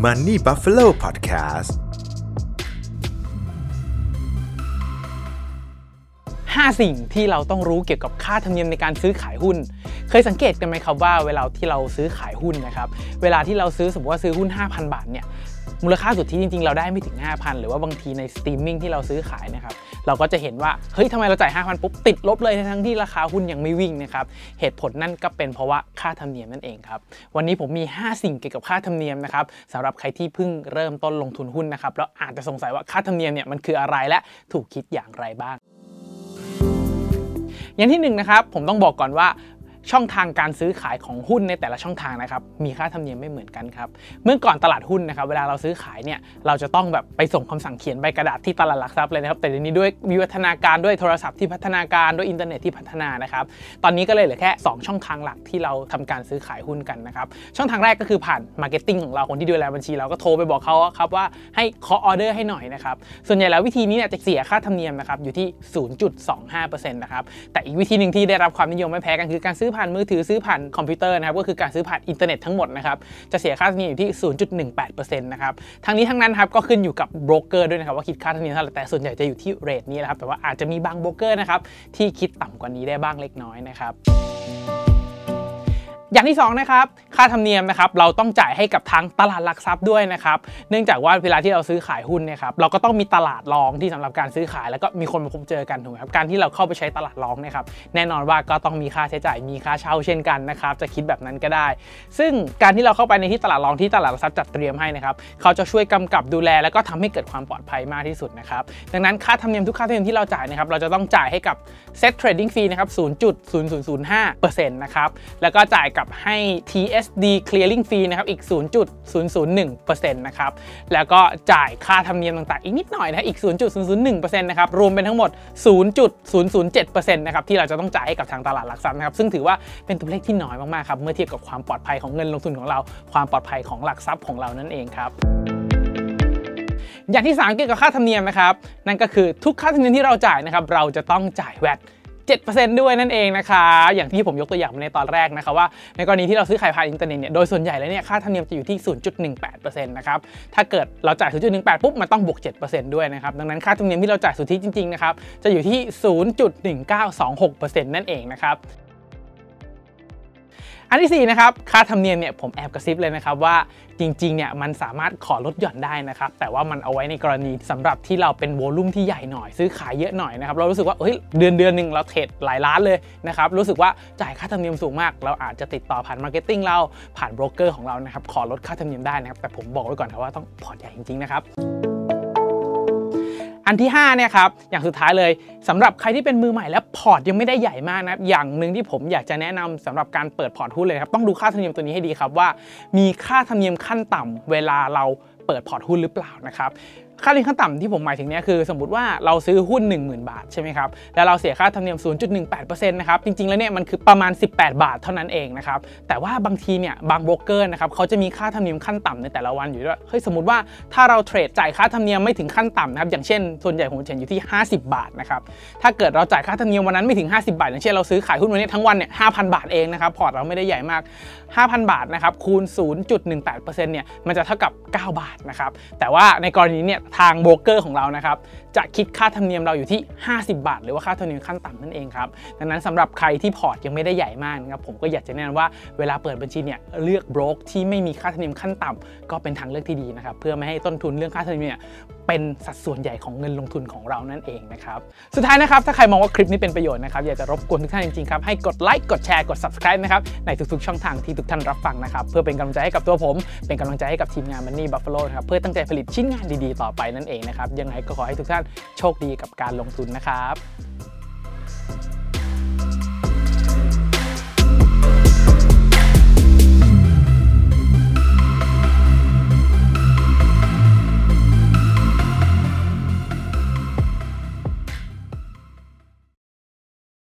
Money Buffalo Podcast 5 สิ่งที่เราต้องรู้เกี่ยวกับค่าธรรมเนียมในการซื้อขายหุ้น เคยสังเกตกันไหมครับว่าเวลาที่เราซื้อขายหุ้นนะครับ เวลาที่เราซื้อสมมติว่าซื้อหุ้น 5,000 บาทเนี่ย มูลค่าสุทธิจริง ๆ เราได้ไม่ถึง 5,000 หรือว่าบางทีในสตรีมมิ่งที่เราซื้อขายนะครับ เราก็จะเห็นว่า เฮ้ยทำไมเราจ่าย 5,000 ปุ๊บติดลบเลยทั้งที่ราคาหุ้นยังไม่วิ่งนะครับ เหตุผลนั่นก็เป็นเพราะว่าค่าธรรมเนียมนั่นเองครับ วันนี้ผมมี 5 สิ่งเกี่ยวกับค่าธรรมเนียมนะครับสำหรับใครที่เพิ่งเริ่มต้นลงทุนหุ้นนะครับแล้วอาจจะสงสัยว่าค่าธรรมเนียมเนี่ยมันคืออะไรและถูกคิดอย่างไรบ้าง อย่างที่หนึ่งนะครับผมต้องบอกก่อนว่า ช่องทางการซื้อขายของหุ้นในแต่ละช่องทางนะครับมีค่าธรรมเนียมไม่เหมือนกันครับเมื่อก่อนตลาดหุ้นนะครับเวลาเราซื้อขายเนี่ยเราจะต้องแบบไปส่งคำสั่งเขียนใบกระดาษที่ตลาดหลักทรัพย์เลยนะครับแต่เดี๋ยวนี้ด้วยวิวัฒนาการด้วยโทรศัพท์ที่พัฒนาการด้วยอินเทอร์เน็ตที่พัฒนานะครับตอนนี้ก็เลยเหลือแค่ 2 ช่องทางหลักที่เราทำการซื้อขายหุ้นกันนะครับช่องทางแรกก็คือผ่าน marketing ของเราคนที่ดูแลบัญชีเราก็โทรไปบอกเขาครับว่าให้เคาะออเดอร์ให้หน่อยนะครับส่วนใหญ่แล้ววิธีนี้เนี่ยจะเสียค่าธรรมเนียมนะครับอยู่ที่ 0.25%นะครับแต่อีกวิธีหนึ่งที่ได้รับความนิยมไม่แพ้กันคือการซื้อผ่านมือถือซื้อผ่านคอมพิวเตอร์นะครับก็คือการซื้อผ่านอินเทอร์เน็ตทั้งหมดนะครับจะเสียค่าธรรมเนียมอยู่ที่ 0.18%นะครับทั้งนี้ทั้งนั้นครับก็ขึ้นอยู่กับโบรกเกอร์ด้วยนะครับว่าคิดค่าธรรมเนียมเท่าไหร่แต่ส่วนใหญ่จะอยู่ที่ rate นี้นะครับแต่ว่าอาจจะมีบางโบรกเกอร์นะครับที่คิดต่ำกว่านี้ได้บ้างเล็กน้อยนะครับอย่างที่2นะครับค่าธรรมเนียมนะครับเราต้องจ่ายให้กับทางตลาดหลักทรัพย์ด้วยนะครับเนื่องจากว่าเวลาที่เราซื้อขายหุ้นเนี่ยครับเราก็ต้องมีตลาดรองที่สำหรับการซื้อขาย แล้วก็มีคนมาพบเจอกันถูกไหมครับการที่เราเข้าไปใช้ตลาดรองเนี่ยครับแน่นอนว่าก็ต้องมีค่าใช้จ่ายมีค่าเช่าเช่นกันนะครับจะคิดแบบนั้นก็ได้ ซึ่งการที่เราเข้าไปในที่ตลาดรองที่ตลาดหลักทรัพย์จัดเตรียมให้นะครับเขาจะช่วยกำกับดูแล แล้วก็ทำให้เกิดความปลอดภัยมากที่สุดนะครับดังนั้นค่าธรรมเนียมทุกค่าธรรมเนียมที่เราจ่ายนะครับเราจะต้องจ่ายให้กับ Set Trading Fee นะครับ0.0005%นะครับแล้วก็จ่ายกับให้ TSD Clearing Fee นะครับอีก 0.001%นะครับแล้วก็จ่ายค่าธรรมเนียมต่างๆ อีกนิดหน่อยนะอีก 0.001%นะครับรวมเป็นทั้งหมด 0.007%นะครับที่เราจะต้องจ่ายให้กับทางตลาดหลักทรัพย์นะครับซึ่งถือว่าเป็นตัวเลขที่น้อยมากๆครับเมื่อเทียบกับความปลอดภัยของเงินลงทุนของเรา ความปลอดภัยของหลักทรัพย์ของเรานั่นเองครับอย่างที่3เกี่ยวกับค่าธรรมเนียมนะครับนั่นก็คือทุกค่าธรรมเนียมที่เราจ่ายนะครับเราจะต้องจ่ายแวด 7%ด้วยนั่นเองนะคะ อย่างที่ผมยกตัวอย่างมาในตอนแรกนะคะว่า ในกรณีที่เราซื้อขายผ่านอินเทอร์เน็ตเนี่ยโดยส่วนใหญ่แล้วเนี่ยค่าธรรมเนียมจะอยู่ที่ 0.18%นะครับถ้าเกิดเราจ่าย 0.18 ปุ๊บมันต้องบวก 7%ด้วยนะครับดังนั้นค่าธรรมเนียมที่เราจ่ายสุทธิจริงๆนะครับจะอยู่ที่ 0.1926%นั่นเองนะครับ อันที่4นะครับค่าธรรมเนียมเนี่ยผมแอบกระซิบเลยนะครับว่าจริงๆเนี่ยมันสามารถขอลดหย่อนได้นะครับแต่ว่ามันเอาไว้ในกรณีสำหรับที่เราเป็น volume ที่ใหญ่หน่อย ซื้อขายเยอะหน่อยนะครับเรารู้สึกว่าเฮ้ยเดือนเดือนหนึ่งเราเทรดหลายล้านเลยนะครับรู้สึกว่าจ่ายค่าธรรมเนียมสูงมาก เราอาจจะติดต่อผ่าน marketing เราผ่านโบรกเกอร์ของเรานะครับขอลดค่าธรรมเนียมได้นะครับแต่ผมบอกไว้ก่อนครับว่าต้องพอร์ตใหญ่จริงๆนะครับ อันที่5เนี่ยครับอย่างสุดท้ายเลยสำหรับใครที่เป็นมือใหม่และพอร์ตยังไม่ได้ใหญ่มากนะอย่างหนึ่งที่ผมอยากจะแนะนำสำหรับการเปิดพอร์ตหุ้นเลยครับต้องดูค่าธรรมเนียมตัวนี้ให้ดีครับว่า มีค่าธรรมเนียมขั้นต่ำเวลาเราเปิดพอร์ตหุ้นหรือเปล่านะครับ ค่าธรรมเนียมขั้นต่ำที่ผมหมายถึงเนี่ยคือสมมติว่าเราซื้อหุ้น 10,000 บาทใช่ไหมครับแล้วเราเสียค่าธรรมเนียม 0.18%นะครับจริงๆ แล้วเนี่ยมันคือประมาณ 18 บาทเท่านั้นเองนะครับแต่ว่าบางทีเนี่ยบางโบรกเกอร์นะครับเขาจะมีค่าธรรมเนียมขั้นต่ำในแต่ละวันอยู่ด้วยเฮ้ยสมมติว่าถ้าเราเทรดจ่ายค่าธรรมเนียมไม่ถึงขั้นต่ำนะครับอย่างเช่น ส่วนใหญ่ผมเห็นอยู่ที่ 50 บาทนะครับถ้าเกิดเราจ่ายค่าธรรมเนียมวันนั้นไม่ถึง 50 บาท อย่างเช่นเราซื้อขายหุ้นวันนี้ทั้งวันเนี่ย5,000 บาทเองนะครับพอร์ตเราไม่ได้ใหญ่มาก 5,000 บาทนะครับคูณ 0.18%เนี่ยมันจะเท่ากับ 9 บาทนะครับแต่ว่าในกรณีเนี่ยทางโบรกเกอร์ของเรานะครับจะคิดค่าธรรมเนียมเราอยู่ที่ 50 บาท หรือว่าค่าธรรมเนียมขั้นต่ำนั่นเองครับดังนั้นสำหรับใครที่พอร์ตยังไม่ได้ใหญ่มากนะครับผมก็อยากจะแนะนำว่าเวลาเปิดบัญชีเนี่ยเลือกโบรกที่ไม่มีค่าธรรมเนียมขั้นต่ำก็เป็นทางเลือกที่ดีนะครับเพื่อไม่ให้ต้นทุนเรื่องค่าธรรมเนียม เป็นสัดส่วนใหญ่ของเงินลงทุนของเรานั่นเองนะครับสุดท้ายนะครับถ้าใครมองว่าคลิปนี้เป็นประโยชน์นะครับอยากจะรบกวนทุกท่านจริงๆครับให้กดไลค์กดแชร์กด subscribe นะครับในทุกๆช่องทางที่ทุกท่านรับฟังนะครับเพื่อเป็นกำลังใจให้กับตัวผม เป็นกำลังใจให้กับทีมงาน Money Buffalo นะครับเพื่อตั้งใจผลิตชิ้นงานดีๆ ต่อไปนั่นเองนะครับยังไงก็ขอให้ทุกท่านโชคดีกับการลงทุนนะครับ